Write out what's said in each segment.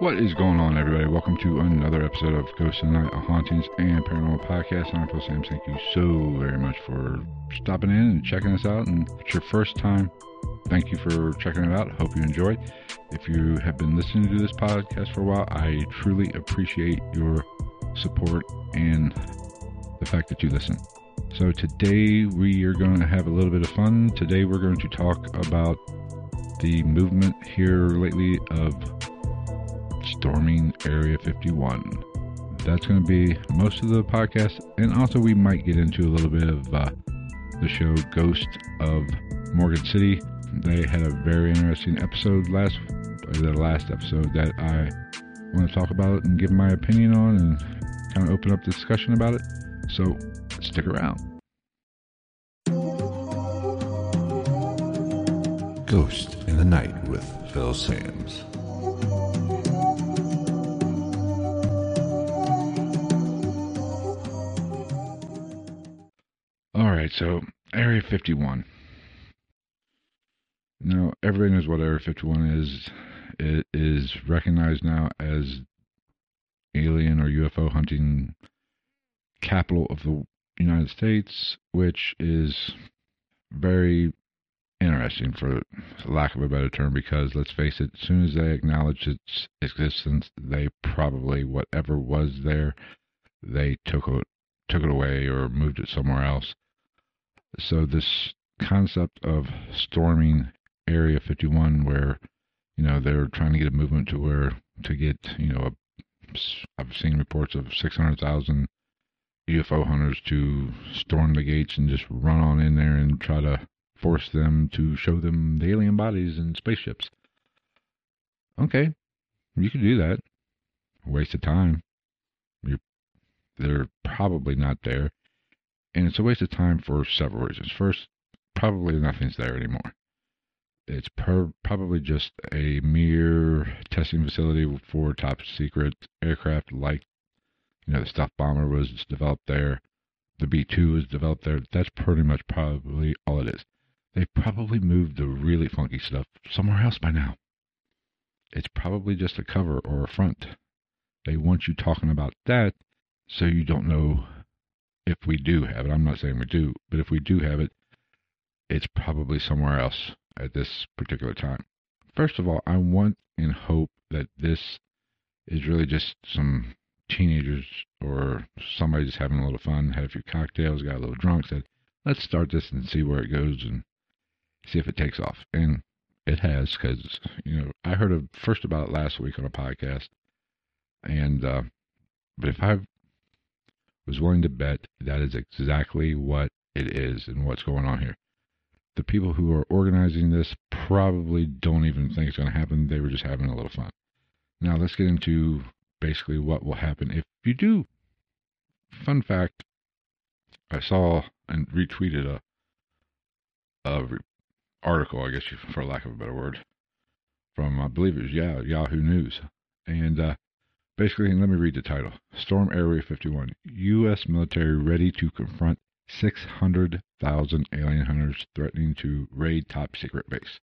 What is going on, everybody? Welcome to another episode of Ghost in the Night, hauntings and paranormal podcast. I'm Phil Sam. Thank you so very much for stopping in and checking us out. And if it's your first time, thank you for checking it out. Hope you enjoyed. If you have been listening to this podcast for a while, I truly appreciate your support and the fact that you listen. So today we are going to have a little bit of fun. Today we're going to talk about the movement here lately of storming Area 51. That's going to be most of the podcast, and also we might get into a little bit of uh, the show Ghost of Morgan City. They had a very interesting episode last, or the last episode that I want to talk about and give my opinion on, and kind of open up the discussion about it. So stick around. Ghost in the Night with Phil Sams. Right, so Area 51. Now, everybody knows what Area 51 is. It is recognized now as alien or UFO hunting capital of the United States, which is very interesting for lack of a better term because let's face it, as soon as they acknowledge its existence, they probably whatever was there, they took it took it away or moved it somewhere else. So this concept of storming Area 51, where you know they're trying to get a movement to where to get you know a, I've seen reports of 600,000 UFO hunters to storm the gates and just run on in there and try to force them to show them the alien bodies and spaceships. Okay, you can do that. Waste of time. You're, they're probably not there. And it's a waste of time for several reasons. First, probably nothing's there anymore. It's per, probably just a mere testing facility for top secret aircraft like, you know, the Stealth Bomber was developed there. The B 2 was developed there. That's pretty much probably all it is. They've probably moved the really funky stuff somewhere else by now. It's probably just a cover or a front. They want you talking about that so you don't know if we do have it. I'm not saying we do, but if we do have it, it's probably somewhere else at this particular time. First of all, I want and hope that this is really just some teenagers or somebody just having a little fun, had a few cocktails, got a little drunk, said, let's start this and see where it goes and see if it takes off. And it has, because, you know, I heard of, first about it last week on a podcast. And, uh, but if I was willing to bet that is exactly what it is and what's going on here. The people who are organizing this probably don't even think it's going to happen. They were just having a little fun. Now let's get into basically what will happen if you do. Fun fact: I saw and retweeted a a re- article, I guess for lack of a better word, from I believe it was Yahoo News, and uh, Basically, let me read the title Storm Area 51 U.S. military ready to confront 600,000 alien hunters threatening to raid top secret base.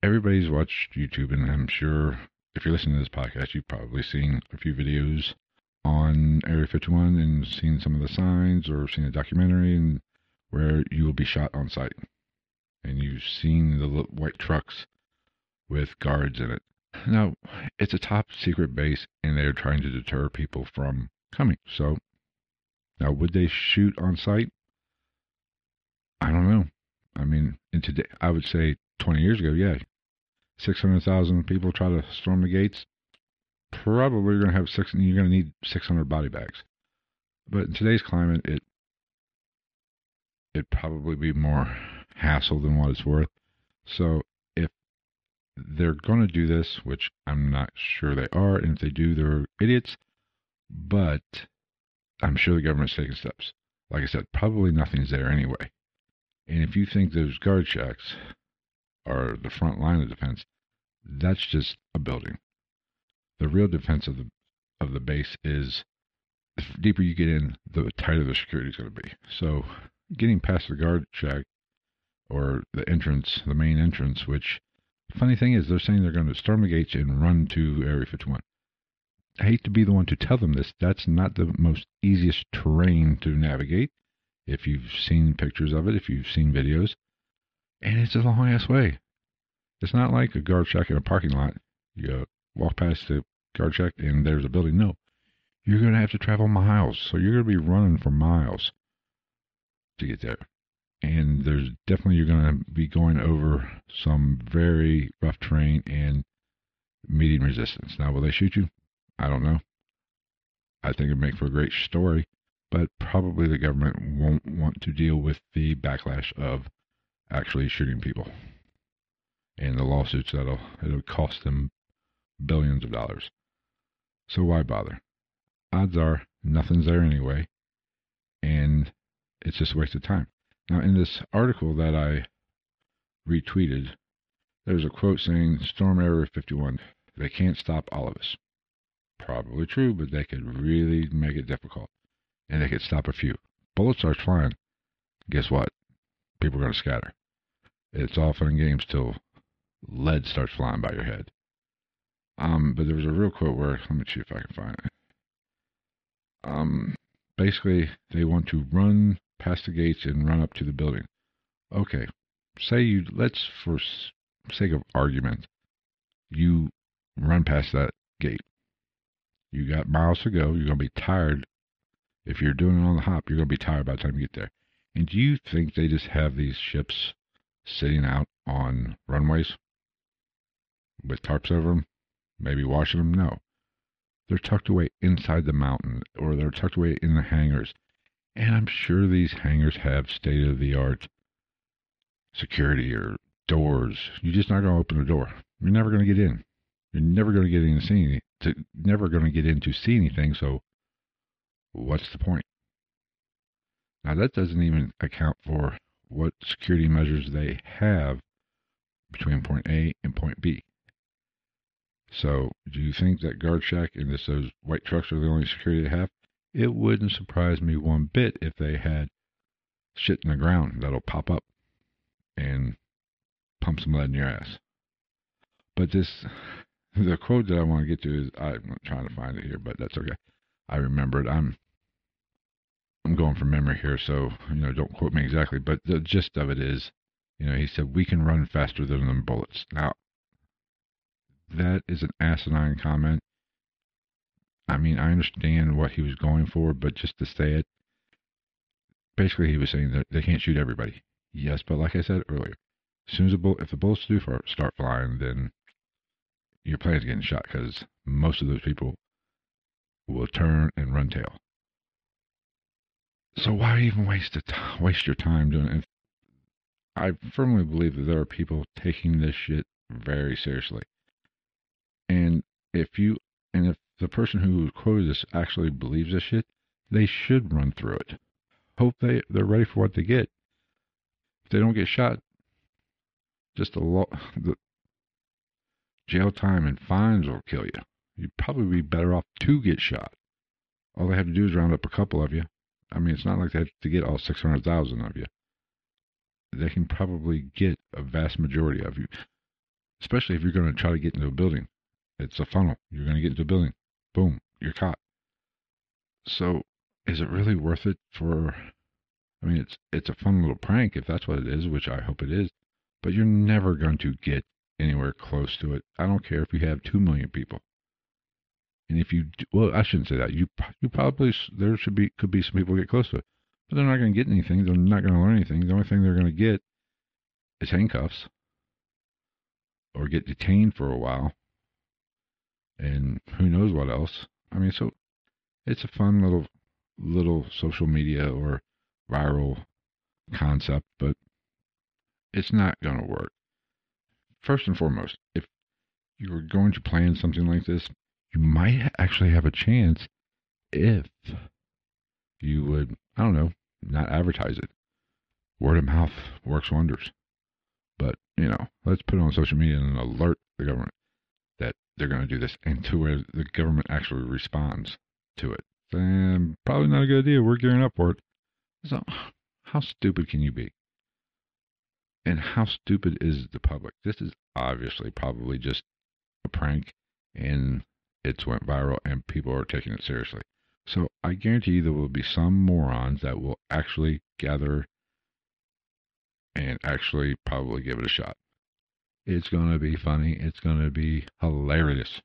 Everybody's watched YouTube, and I'm sure if you're listening to this podcast, you've probably seen a few videos on Area 51 and seen some of the signs or seen a documentary and where you will be shot on sight. And you've seen the white trucks with guards in it. Now, it's a top secret base and they're trying to deter people from coming. So, now would they shoot on sight? I don't know. I mean, in today, I would say 20 years ago, yeah, 600,000 people try to storm the gates. Probably you're going to have six. You're going to need 600 body bags. But in today's climate, it it'd probably be more hassle than what it's worth. So they're going to do this, which I'm not sure they are, and if they do, they're idiots. But I'm sure the government's taking steps. Like I said, probably nothing's there anyway. And if you think those guard shacks are the front line of defense, that's just a building. The real defense of the of the base is the deeper you get in, the tighter the security is going to be. So getting past the guard shack or the entrance, the main entrance, which funny thing is they're saying they're going to storm the gates and run to Area 51. I hate to be the one to tell them this. That's not the most easiest terrain to navigate. If you've seen pictures of it, if you've seen videos, and it's a long ass way. It's not like a guard shack in a parking lot. You walk past the guard shack and there's a building. No, you're going to have to travel miles. So you're going to be running for miles to get there. And there's definitely, you're going to be going over some very rough terrain and meeting resistance. Now, will they shoot you? I don't know. I think it'd make for a great story, but probably the government won't want to deal with the backlash of actually shooting people and the lawsuits that'll it'll cost them billions of dollars. So why bother? Odds are nothing's there anyway, and it's just a waste of time. Now, in this article that I retweeted, there's a quote saying, Storm Area 51, they can't stop all of us. Probably true, but they could really make it difficult. And they could stop a few. Bullets are flying. Guess what? People are going to scatter. It's all fun games till lead starts flying by your head. Um, but there was a real quote where, let me see if I can find it. Um, basically, they want to run past the gates and run up to the building. Okay, say you, let's, for sake of argument, you run past that gate. You got miles to go. You're going to be tired. If you're doing it on the hop, you're going to be tired by the time you get there. And do you think they just have these ships sitting out on runways with tarps over them, maybe washing them? No. They're tucked away inside the mountain or they're tucked away in the hangars. And I'm sure these hangars have state of the art security or doors. You're just not going to open the door. You're never going to get in. You're never going to get in to see any, to, never going to get in to see anything. So what's the point? Now that doesn't even account for what security measures they have between point A and point B. So, do you think that guard shack and this, those white trucks are the only security they have? It wouldn't surprise me one bit if they had shit in the ground that'll pop up and pump some lead in your ass. But this, the quote that I want to get to is I'm trying to find it here, but that's okay. I remember it. I'm I'm going from memory here, so you know, don't quote me exactly, but the gist of it is, you know, he said we can run faster than them bullets. Now, that is an asinine comment. I mean, I understand what he was going for, but just to say it, basically, he was saying that they can't shoot everybody. Yes, but like I said earlier, as soon as the bull, if the bullets do start flying, then your plane's getting shot because most of those people will turn and run tail. So why even waste t- waste your time doing it? I firmly believe that there are people taking this shit very seriously. And if you and if the person who quoted this actually believes this shit, they should run through it. Hope they they're ready for what they get. If they don't get shot, just a lot the jail time and fines will kill you. You'd probably be better off to get shot. All they have to do is round up a couple of you I mean, it's not like they have to get all 600,000 of you. They can probably get a vast majority of you, especially if you're going to try to get into a building. It's a funnel. You're going to get into a building. Boom, you're caught. So, is it really worth it for? I mean, it's it's a fun little prank if that's what it is, which I hope it is. But you're never going to get anywhere close to it. I don't care if you have two million people. And if you, do, well, I shouldn't say that. You you probably there should be could be some people get close to it, but they're not going to get anything. They're not going to learn anything. The only thing they're going to get is handcuffs or get detained for a while, and who knows what else. I mean, so it's a fun little little social media or viral concept, but it's not going to work. First and foremost, if you were going to plan something like this, you might actually have a chance if you would, I don't know, not advertise it. Word of mouth works wonders. But, you know, let's put it on social media and alert the government that they're going to do this and to where the government actually responds to it. Then probably not a good idea. We're gearing up for it. So, how stupid can you be? And how stupid is the public? This is obviously probably just a prank and it's went viral and people are taking it seriously. So I guarantee you there will be some morons that will actually gather and actually probably give it a shot. It's going to be funny. It's going to be hilarious.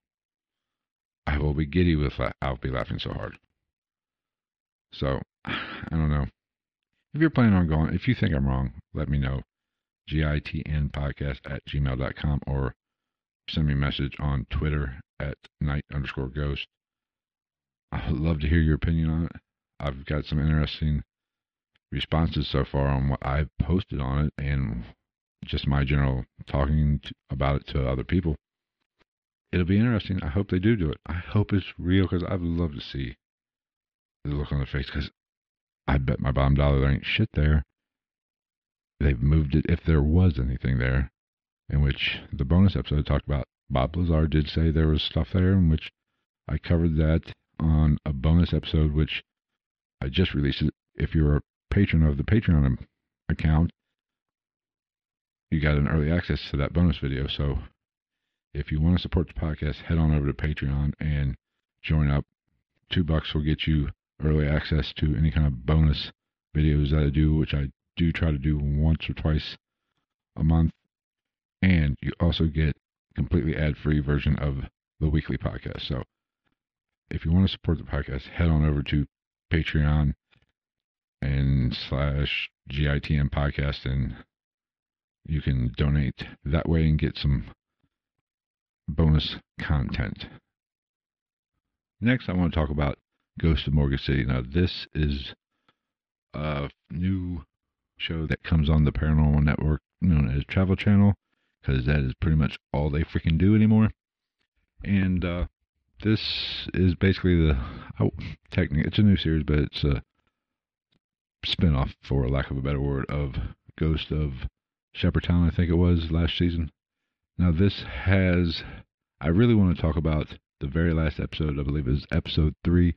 I will be giddy with. I'll be laughing so hard. So, I don't know. If you're planning on going, if you think I'm wrong, let me know. GITN podcast at gmail.com or send me a message on Twitter at night underscore ghost. I would love to hear your opinion on it. I've got some interesting responses so far on what I've posted on it and just my general talking to, about it to other people. It'll be interesting. I hope they do do it. I hope it's real because I'd love to see the look on their face because I bet my bottom dollar there ain't shit there. They've moved it if there was anything there, in which the bonus episode talked about Bob Lazar did say there was stuff there, in which I covered that on a bonus episode, which I just released. If you're a patron of the Patreon account, you got an early access to that bonus video. So if you want to support the podcast, head on over to Patreon and join up. Two bucks will get you early access to any kind of bonus videos that I do, which I do try to do once or twice a month. And you also get completely ad free version of the weekly podcast. So if you want to support the podcast, head on over to Patreon and slash GITN podcast and you can donate that way and get some bonus content. Next, I want to talk about Ghost of Morgan City. Now, this is a new show that comes on the Paranormal Network known as Travel Channel because that is pretty much all they freaking do anymore. And uh, this is basically the oh, technically it's a new series, but it's a spinoff, for lack of a better word, of Ghost of Shepherdstown. I think it was last season. Now this has. I really want to talk about the very last episode. I believe it was episode three.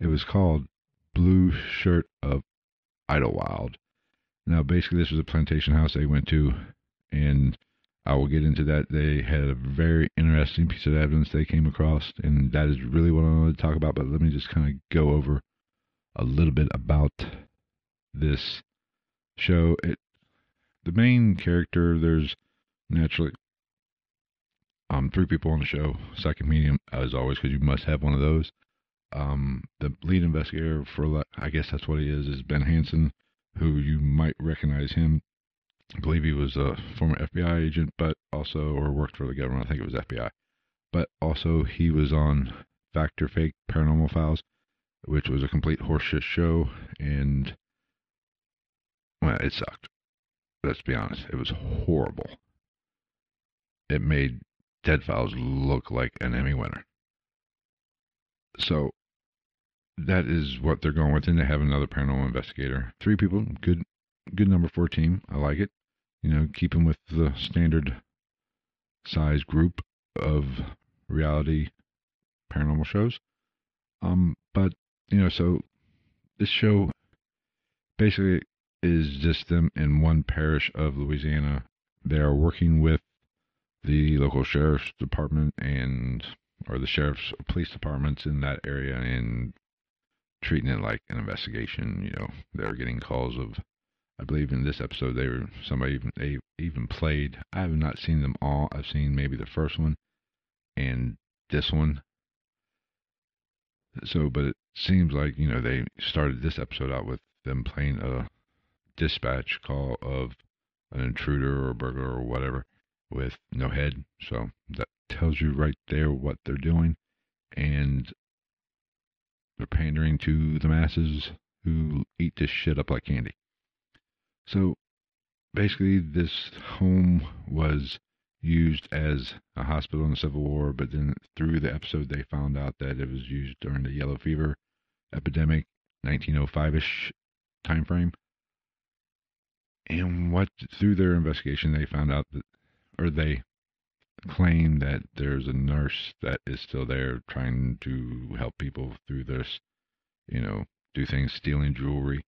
It was called Blue Shirt of Idlewild. Now, basically, this was a plantation house they went to, and I will get into that. They had a very interesting piece of evidence they came across, and that is really what I wanted to talk about. But let me just kind of go over a little bit about this show. It the main character. There's naturally um three people on the show. Second medium, as always, because you must have one of those. Um, the lead investigator for I guess that's what he is is Ben Hansen, who you might recognize him I believe he was a former FBI agent, but also, or worked for the government. I think it was FBI. But also, he was on Fact or Fake Paranormal Files, which was a complete horseshit show, and well, it sucked. Let's be honest, it was horrible. It made Dead Files look like an Emmy winner. So that is what they're going with, and they have another paranormal investigator. Three people, good, good number four team. I like it you know, keeping with the standard size group of reality paranormal shows. Um, but you know, so this show basically is just them in one parish of Louisiana. They are working with the local sheriff's department and or the sheriff's police departments in that area and treating it like an investigation. You know, they're getting calls of. I believe in this episode they were somebody even they even played. I have not seen them all. I've seen maybe the first one and this one. So, but it seems like you know they started this episode out with them playing a dispatch call of an intruder or a burglar or whatever with no head. So that tells you right there what they're doing. And they're pandering to the masses who eat this shit up like candy. So basically, this home was used as a hospital in the Civil War, but then through the episode, they found out that it was used during the yellow fever epidemic, 1905 ish time frame. And what through their investigation, they found out that, or they claim that there's a nurse that is still there trying to help people through this, you know, do things, stealing jewelry.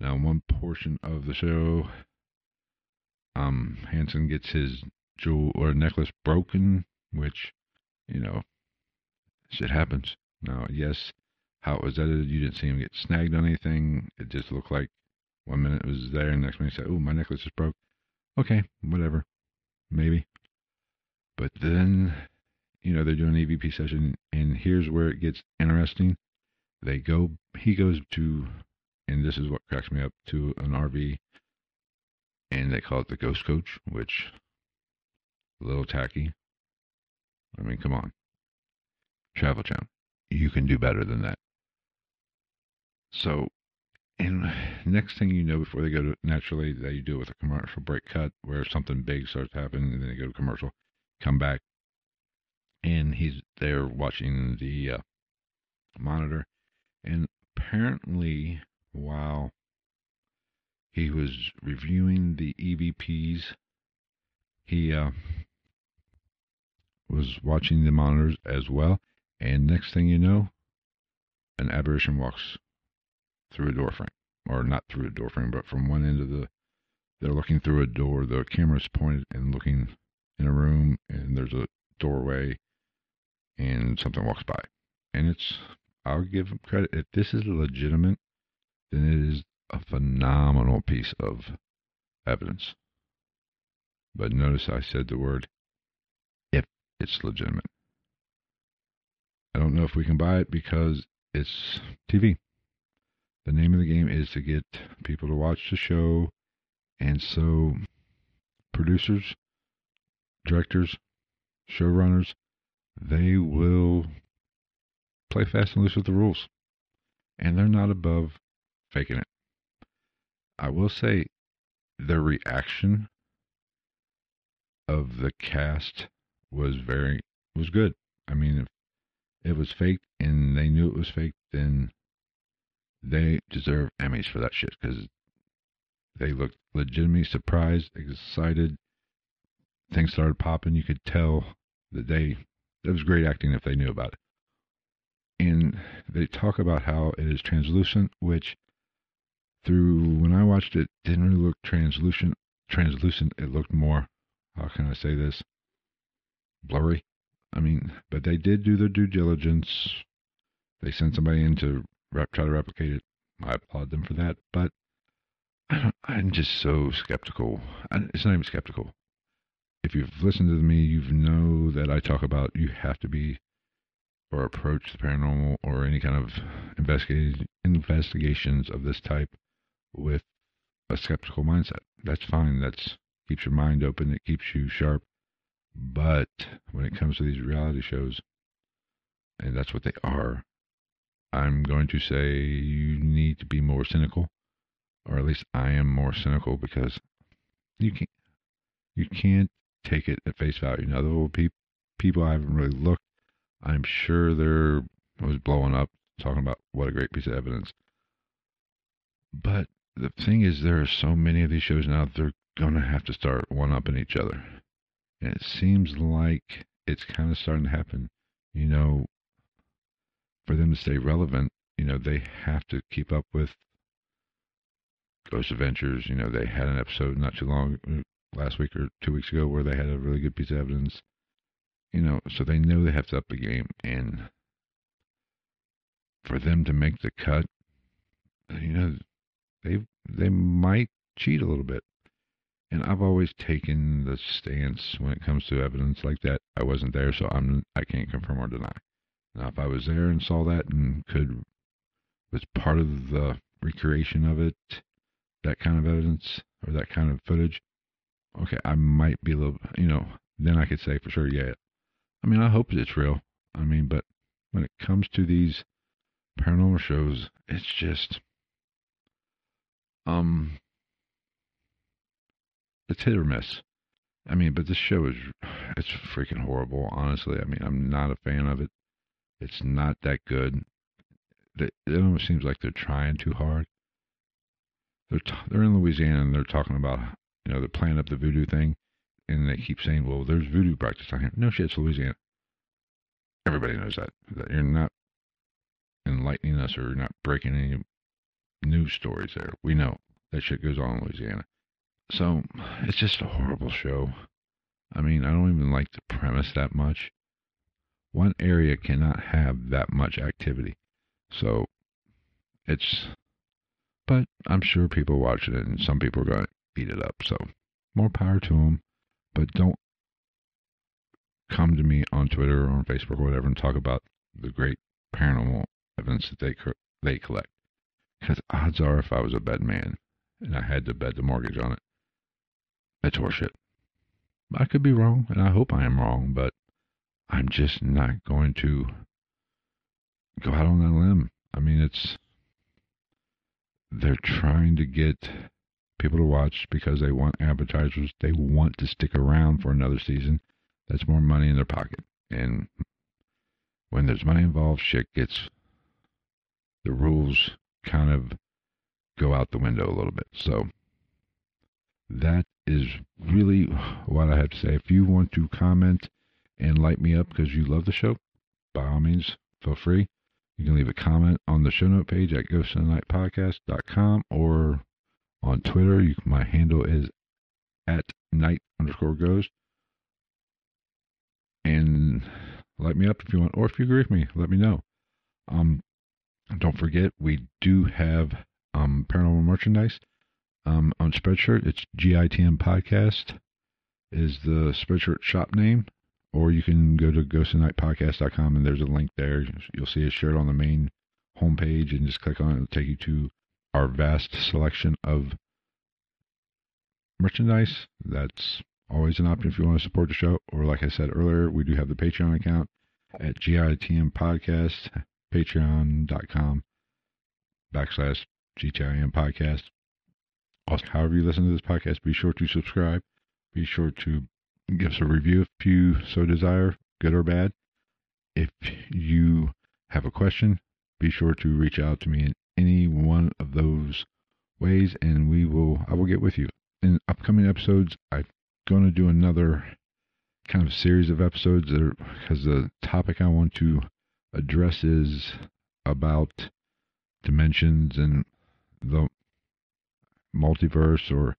Now, one portion of the show, um, Hansen gets his jewel or necklace broken, which, you know, shit happens. Now, yes, how it was edited, you didn't see him get snagged on anything. It just looked like one minute it was there, and the next minute he said, "Oh, my necklace is broke." Okay, whatever, maybe. But then, you know, they're doing an EVP session, and here's where it gets interesting. They go, he goes to, and this is what cracks me up, to an RV, and they call it the Ghost Coach, which a little tacky. I mean, come on, Travel Channel, you can do better than that. So, and next thing you know, before they go to naturally, they do it with a commercial break cut where something big starts happening, and then they go to commercial come back, and he's there watching the uh, monitor. And apparently, while he was reviewing the EVPs, he uh, was watching the monitors as well. And next thing you know, an apparition walks through a door frame, or not through a door frame, but from one end of the. They're looking through a door. The camera's pointed and looking in a room and there's a doorway and something walks by. And it's, I'll give them credit. If this is legitimate, then it is a phenomenal piece of evidence. But notice I said the word if it's legitimate. I don't know if we can buy it because it's TV. The name of the game is to get people to watch the show. And so producers directors, showrunners, they will play fast and loose with the rules. And they're not above faking it. I will say the reaction of the cast was very was good. I mean, if it was faked and they knew it was faked, then they deserve Emmys for that shit because they looked legitimately surprised, excited, things started popping, you could tell that they that was great acting if they knew about it. And they talk about how it is translucent, which through when I watched it didn't really look translucent. Translucent, it looked more. How can I say this? Blurry. I mean, but they did do their due diligence. They sent somebody in to rep, try to replicate it. I applaud them for that. But I am just so skeptical. It's not even skeptical if you've listened to me, you know that I talk about you have to be or approach the paranormal or any kind of investigations of this type with a skeptical mindset. That's fine. That's keeps your mind open. It keeps you sharp. But when it comes to these reality shows, and that's what they are, I'm going to say you need to be more cynical, or at least I am more cynical because you can't you can't take it at face value. Now, there will people I haven't really looked. I'm sure there was blowing up talking about what a great piece of evidence. But the thing is, there are so many of these shows now, they're going to have to start one upping each other. And it seems like it's kind of starting to happen. You know, for them to stay relevant you know, they have to keep up with Ghost Adventures. You know, they had an episode not too long uh, last week or two weeks ago where they had a really good piece of evidence. You know, so they know they have to up the game, and for them to make the cut, you know, they they might cheat a little bit. And I've always taken the stance when it comes to evidence like that. I wasn't there, so I'm I can't confirm or deny. Now, if I was there and saw that and could was part of the recreation of it, that kind of evidence or that kind of footage, okay, I might be a little, you know, then I could say for sure, yeah. I mean, I hope it's real. I mean, but when it comes to these paranormal shows, it's just, um, it's hit or miss. I mean, but this show is, it's freaking horrible, honestly. I mean, I'm not a fan of it. It's not that good. It almost seems like they're trying too hard. They're t- they're in Louisiana and they're talking about you know they're playing up the voodoo thing, and they keep saying, well, there's voodoo practice on here. No shit, it's Louisiana. Everybody knows that that you're not enlightening us or you're not breaking any news stories there. We know that shit goes on in Louisiana. So it's just a horrible show. I mean, I don't even like the premise that much. One area cannot have that much activity. So it's, but I'm sure people watching it and some people are going to eat it up. So more power to them. But don't come to me on Twitter or on Facebook or whatever and talk about the great paranormal evidence that they they collect. Because odds are, if I was a bed man and I had to bet the mortgage on it, it's horseshit. I could be wrong, and I hope I am wrong, but I'm just not going to go out on that limb. I mean, it's they're trying to get people to watch because they want advertisers. They want to stick around for another season. That's more money in their pocket. And when there's money involved, shit gets the rules kind of go out the window a little bit. So that is really what I have to say. If you want to comment and light me up because you love the show, by all means, feel free. You can leave a comment on the show note page at ghostofnightpodcast.com or on Twitter. You, my handle is at night underscore ghost. And light me up if you want, or if you agree with me, let me know. Um, don't forget, we do have um, paranormal merchandise um, on Spreadshirt. It's GITN Podcast is the Spreadshirt shop name or you can go to ghostandnightpodcast.com and there's a link there. You'll see a shirt on the main homepage and just click on it. It'll take you to our vast selection of merchandise. That's always an option if you want to support the show. Or like I said earlier, we do have the Patreon account at GITN Podcast, patreon.com backslash GTIM Podcast. Also, however you listen to this podcast, be sure to subscribe. Be sure to give us a review if you so desire, good or bad. If you have a question, be sure to reach out to me in any one of those ways and we will I will get with you. In upcoming episodes, I'm going to do another kind of series of episodes because the topic I want to address is about dimensions and the multiverse or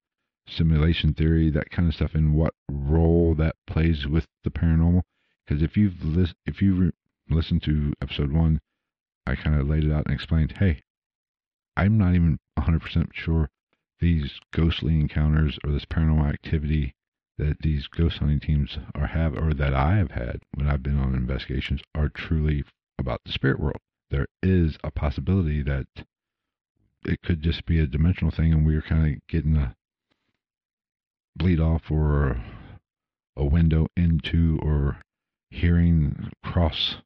simulation theory, that kind of stuff, and what role that plays with the paranormal. Because if you've lis- if you re- listened to episode one, I kind of laid it out and explained, hey, I'm not even 100% sure these ghostly encounters or this paranormal activity that these ghost hunting teams are have or that I have had when I've been on investigations are truly about the spirit world. There is a possibility that it could just be a dimensional thing and we're kind of getting a bleed off or a window into or hearing cross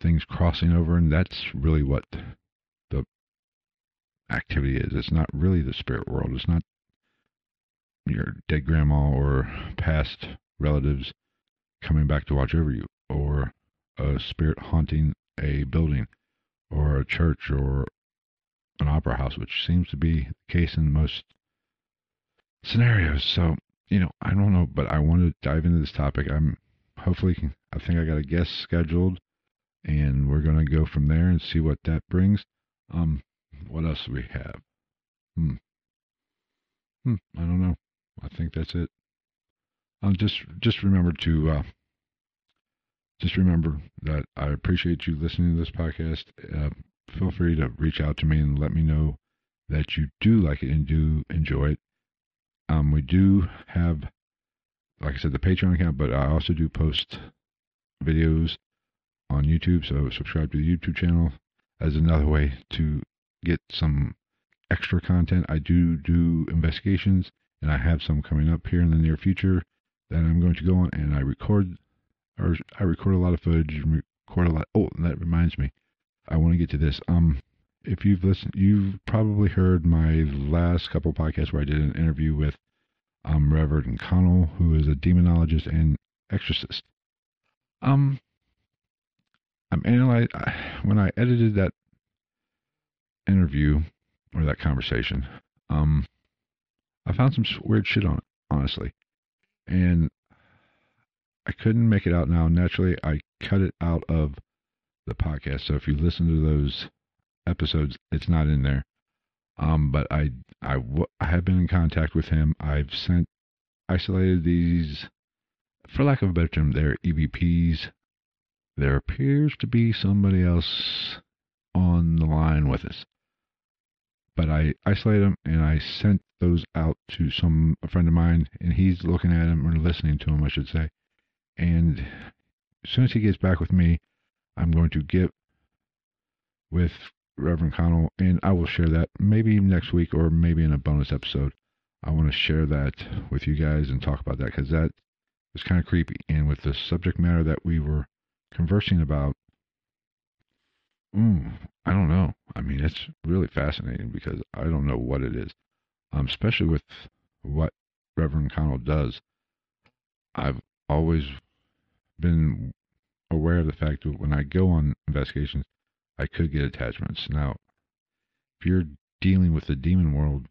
things crossing over and that's really what the activity is. It's not really the spirit world. It's not your dead grandma or past relatives coming back to watch over you or a spirit haunting a building or a church or an opera house which seems to be the case in most scenarios. So, you know, I don't know, but I want to dive into this topic. I'm hopefully, I think I got a guest scheduled and we're going to go from there and see what that brings. Um, what else do we have? Hmm. Hmm. I don't know. I think that's it. Um, just just remember to uh, just remember that I appreciate you listening to this podcast. Uh, feel free to reach out to me and let me know that you do like it and do enjoy it. Um, we do have, like I said, the Patreon account, but I also do post videos on YouTube. So subscribe to the YouTube channel as another way to get some extra content. I do do investigations, and I have some coming up here in the near future that I'm going to go on and I record, or I record a lot of footage, record a lot. Oh, that reminds me, I want to get to this. Um, if you've listened, you've probably heard my last couple podcasts where I did an interview with um, Reverend Connell, who is a demonologist and exorcist. Um, I'm analyze when I edited that interview or that conversation. Um, I found some weird shit on it, honestly, and I couldn't make it out now. Naturally, I cut it out of the podcast. So if you listen to those episodes, it's not in there. Um, but I, I, I have been in contact with him. I've sent isolated these, for lack of a better term, they're EVPs. There appears to be somebody else on the line with us. But I isolated them and I sent those out to some a friend of mine, and he's looking at them or listening to them, I should say. And as soon as he gets back with me, I'm going to get with Reverend Connell, and I will share that maybe next week or maybe in a bonus episode. I want to share that with you guys and talk about that because that is kind of creepy. And with the subject matter that we were conversing about, mm, I don't know. I mean, it's really fascinating because I don't know what it is, um, especially with what Reverend Connell does. I've always been aware of the fact that when I go on investigations, I could get attachments. Now, if you're dealing with the demon world,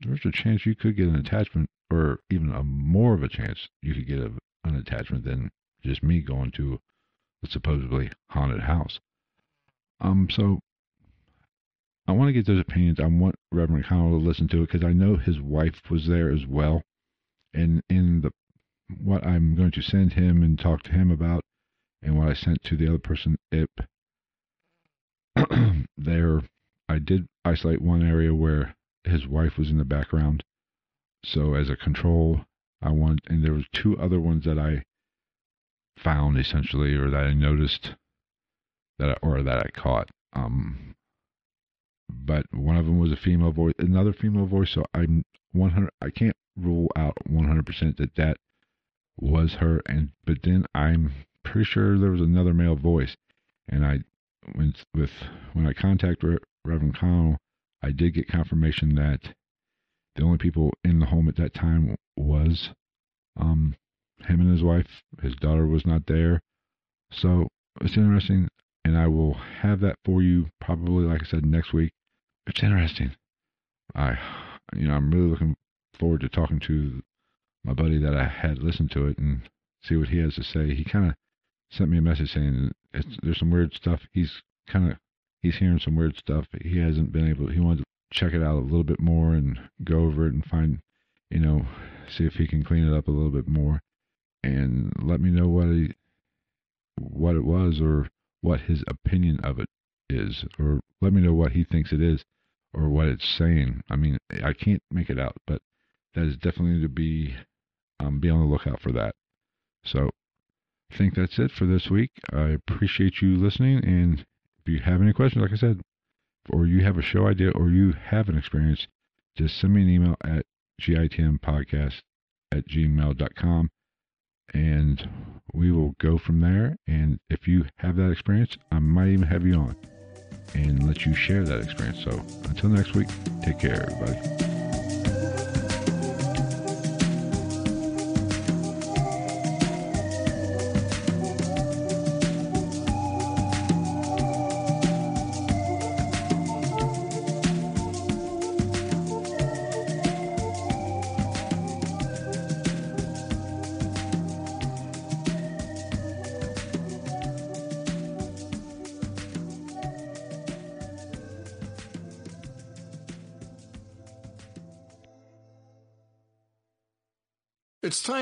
there's a chance you could get an attachment, or even a more of a chance you could get a, an attachment than just me going to a supposedly haunted house. Um, so I want to get those opinions. I want Reverend Connell to listen to it because I know his wife was there as well. And in the what I'm going to send him and talk to him about, and what I sent to the other person, it there I did isolate one area where his wife was in the background. So as a control, I want, and there were two other ones that I found essentially, or that I noticed that, I, or that I caught. Um, but one of them was a female voice, another female voice. So I'm 100. I can't rule out 100% that that was her. And but then I'm pretty sure there was another male voice, and I when with when I contacted Reverend Connell, I did get confirmation that the only people in the home at that time was um, him and his wife. His daughter was not there, so it's interesting, and I will have that for you probably, like I said, next week. It's interesting. I, you know, I'm really looking forward to talking to my buddy that I had listened to it and see what he has to say. He kind of sent me a message saying there's some weird stuff. He's kind of he's hearing some weird stuff. He hasn't been able. He wanted to check it out a little bit more and go over it and find, you know, see if he can clean it up a little bit more, and let me know what he what it was or what his opinion of it is, or let me know what he thinks it is or what it's saying. I mean, I can't make it out, but that is definitely to be um, be on the lookout for that. So I think that's it for this week. I appreciate you listening. And if you have any questions, like I said, or you have a show idea or you have an experience, just send me an email at gitnpodcast at gmail.com and we will go from there. And if you have that experience, I might even have you on and let you share that experience. So until next week, take care, everybody.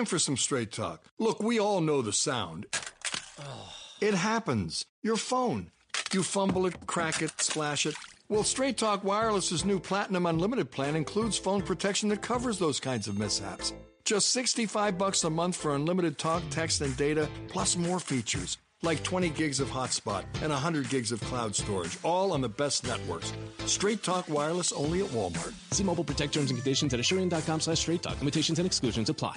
Time for some straight talk. Look, we all know the sound. It happens. Your phone. You fumble it, crack it, splash it. Well, Straight Talk Wireless's new Platinum Unlimited plan includes phone protection that covers those kinds of mishaps. Just 65 bucks a month for unlimited talk, text, and data, plus more features like 20 gigs of hotspot and 100 gigs of cloud storage, all on the best networks. Straight Talk Wireless only at Walmart. See Mobile Protect terms and conditions at assurant.com slash straight talk. Limitations and exclusions apply.